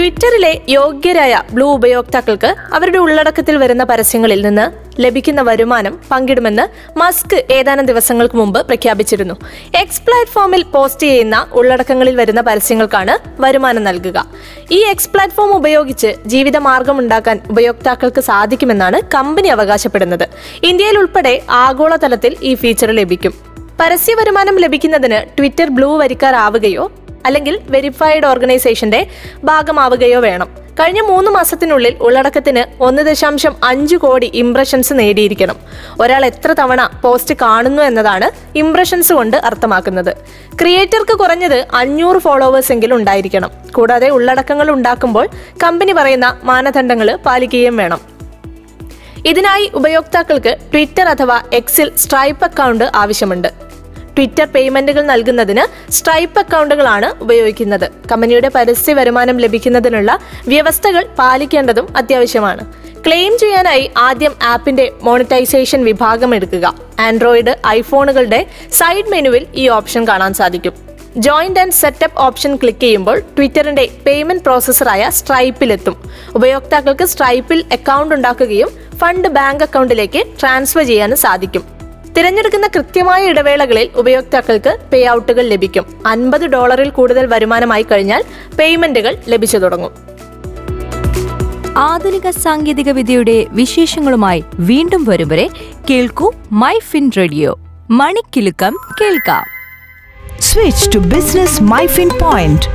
ട്വിറ്ററിലെ യോഗ്യരായ ബ്ലൂ ഉപയോക്താക്കൾക്ക് അവരുടെ ഉള്ളടക്കത്തിൽ വരുന്ന പരസ്യങ്ങളിൽ നിന്ന് ലഭിക്കുന്ന വരുമാനം പങ്കിടുമെന്ന് മസ്ക് ഏതാനും ദിവസങ്ങൾക്ക് മുമ്പ് പ്രഖ്യാപിച്ചിരുന്നു. എക്സ് പ്ലാറ്റ്ഫോമിൽ പോസ്റ്റ് ചെയ്യുന്ന ഉള്ളടക്കങ്ങളിൽ വരുന്ന പരസ്യങ്ങൾക്കാണ് വരുമാനം നൽകുക. ഈ എക്സ് പ്ലാറ്റ്ഫോം ഉപയോഗിച്ച് ജീവിതമാർഗം ഉണ്ടാക്കാൻ ഉപയോക്താക്കൾക്ക് സാധിക്കുമെന്നാണ് കമ്പനി അവകാശപ്പെടുന്നത്. ഇന്ത്യയിൽ ഉൾപ്പെടെ ആഗോളതലത്തിൽ ഈ ഫീച്ചർ ലഭിക്കും. പരസ്യ വരുമാനം ലഭിക്കുന്നതിന് ട്വിറ്റർ ബ്ലൂ വരിക്കാർ വരിക്കാരാവുകയോ അല്ലെങ്കിൽ വെരിഫൈഡ് ഓർഗനൈസേഷന്റെ ഭാഗമാവുകയോ വേണം. കഴിഞ്ഞ മൂന്ന് മാസത്തിനുള്ളിൽ ഉള്ളടക്കത്തിന് ഒന്ന് ദശാംശം അഞ്ച് കോടി ഇംപ്രഷൻസ് നേടിയിരിക്കണം. ഒരാൾ എത്ര തവണ പോസ്റ്റ് കാണുന്നു എന്നതാണ് ഇംപ്രഷൻസ് കൊണ്ട് അർത്ഥമാക്കുന്നത്. ക്രിയേറ്റർക്ക് കുറഞ്ഞത് അഞ്ഞൂറ് ഫോളോവേഴ്സ് എങ്കിലും ഉണ്ടായിരിക്കണം. കൂടാതെ ഉള്ളടക്കങ്ങൾ ഉണ്ടാക്കുമ്പോൾ കമ്പനി പറയുന്ന മാനദണ്ഡങ്ങൾ പാലിക്കുകയും വേണം. ഇതിനായി ഉപയോക്താക്കൾക്ക് ട്വിറ്റർ അഥവാ എക്സിൽ സ്ട്രൈപ്പ് അക്കൗണ്ട് ആവശ്യമുണ്ട്. ട്വിറ്റർ പേയ്മെന്റുകൾ നൽകുന്നതിന് സ്ട്രൈപ്പ് അക്കൗണ്ടുകളാണ് ഉപയോഗിക്കുന്നത്. കമ്പനിയുടെ പരസ്യ വരുമാനം ലഭിക്കുന്നതിനുള്ള വ്യവസ്ഥകൾ പാലിക്കേണ്ടതും അത്യാവശ്യമാണ്. ക്ലെയിം ചെയ്യാനായി ആദ്യം ആപ്പിന്റെ മോണിറ്റൈസേഷൻ വിഭാഗം എടുക്കുക. ആൻഡ്രോയിഡ് ഐഫോണുകളുടെ സൈഡ് മെനുവിൽ ഈ ഓപ്ഷൻ കാണാൻ സാധിക്കും. Join and setup option click ചെയ്യുമ്പോൾ ട്വിറ്ററിന്റെ പേയ്മെന്റ് പ്രോസസ്സറായ സ്ട്രൈപ്പിലെത്തും. ഉപയോക്താക്കൾക്ക് സ്ട്രൈപ്പിൽ അക്കൗണ്ട് ഉണ്ടാക്കുകയും ഫണ്ട് ബാങ്ക് അക്കൗണ്ടിലേക്ക് ട്രാൻസ്ഫർ ചെയ്യാനും സാധിക്കും. തിരഞ്ഞെടുക്കുന്ന കൃത്യമായ ഇടവേളകളിൽ ഉപയോക്താക്കൾക്ക് പേ ഔട്ടുകൾ ലഭിക്കും. അൻപത് ഡോളറിൽ കൂടുതൽ വരുമാനമായി കഴിഞ്ഞാൽ പേയ്മെന്റുകൾ ലഭിച്ചു തുടങ്ങും. ആധുനിക സാങ്കേതിക വിദ്യയുടെ വിശേഷങ്ങളുമായി വീണ്ടും വരും വരെ കേൾക്കൂ മൈ ഫിൻ റേഡിയോ മണിക്കിലുക്കം കേൾക്കാം. Switch to business my fin point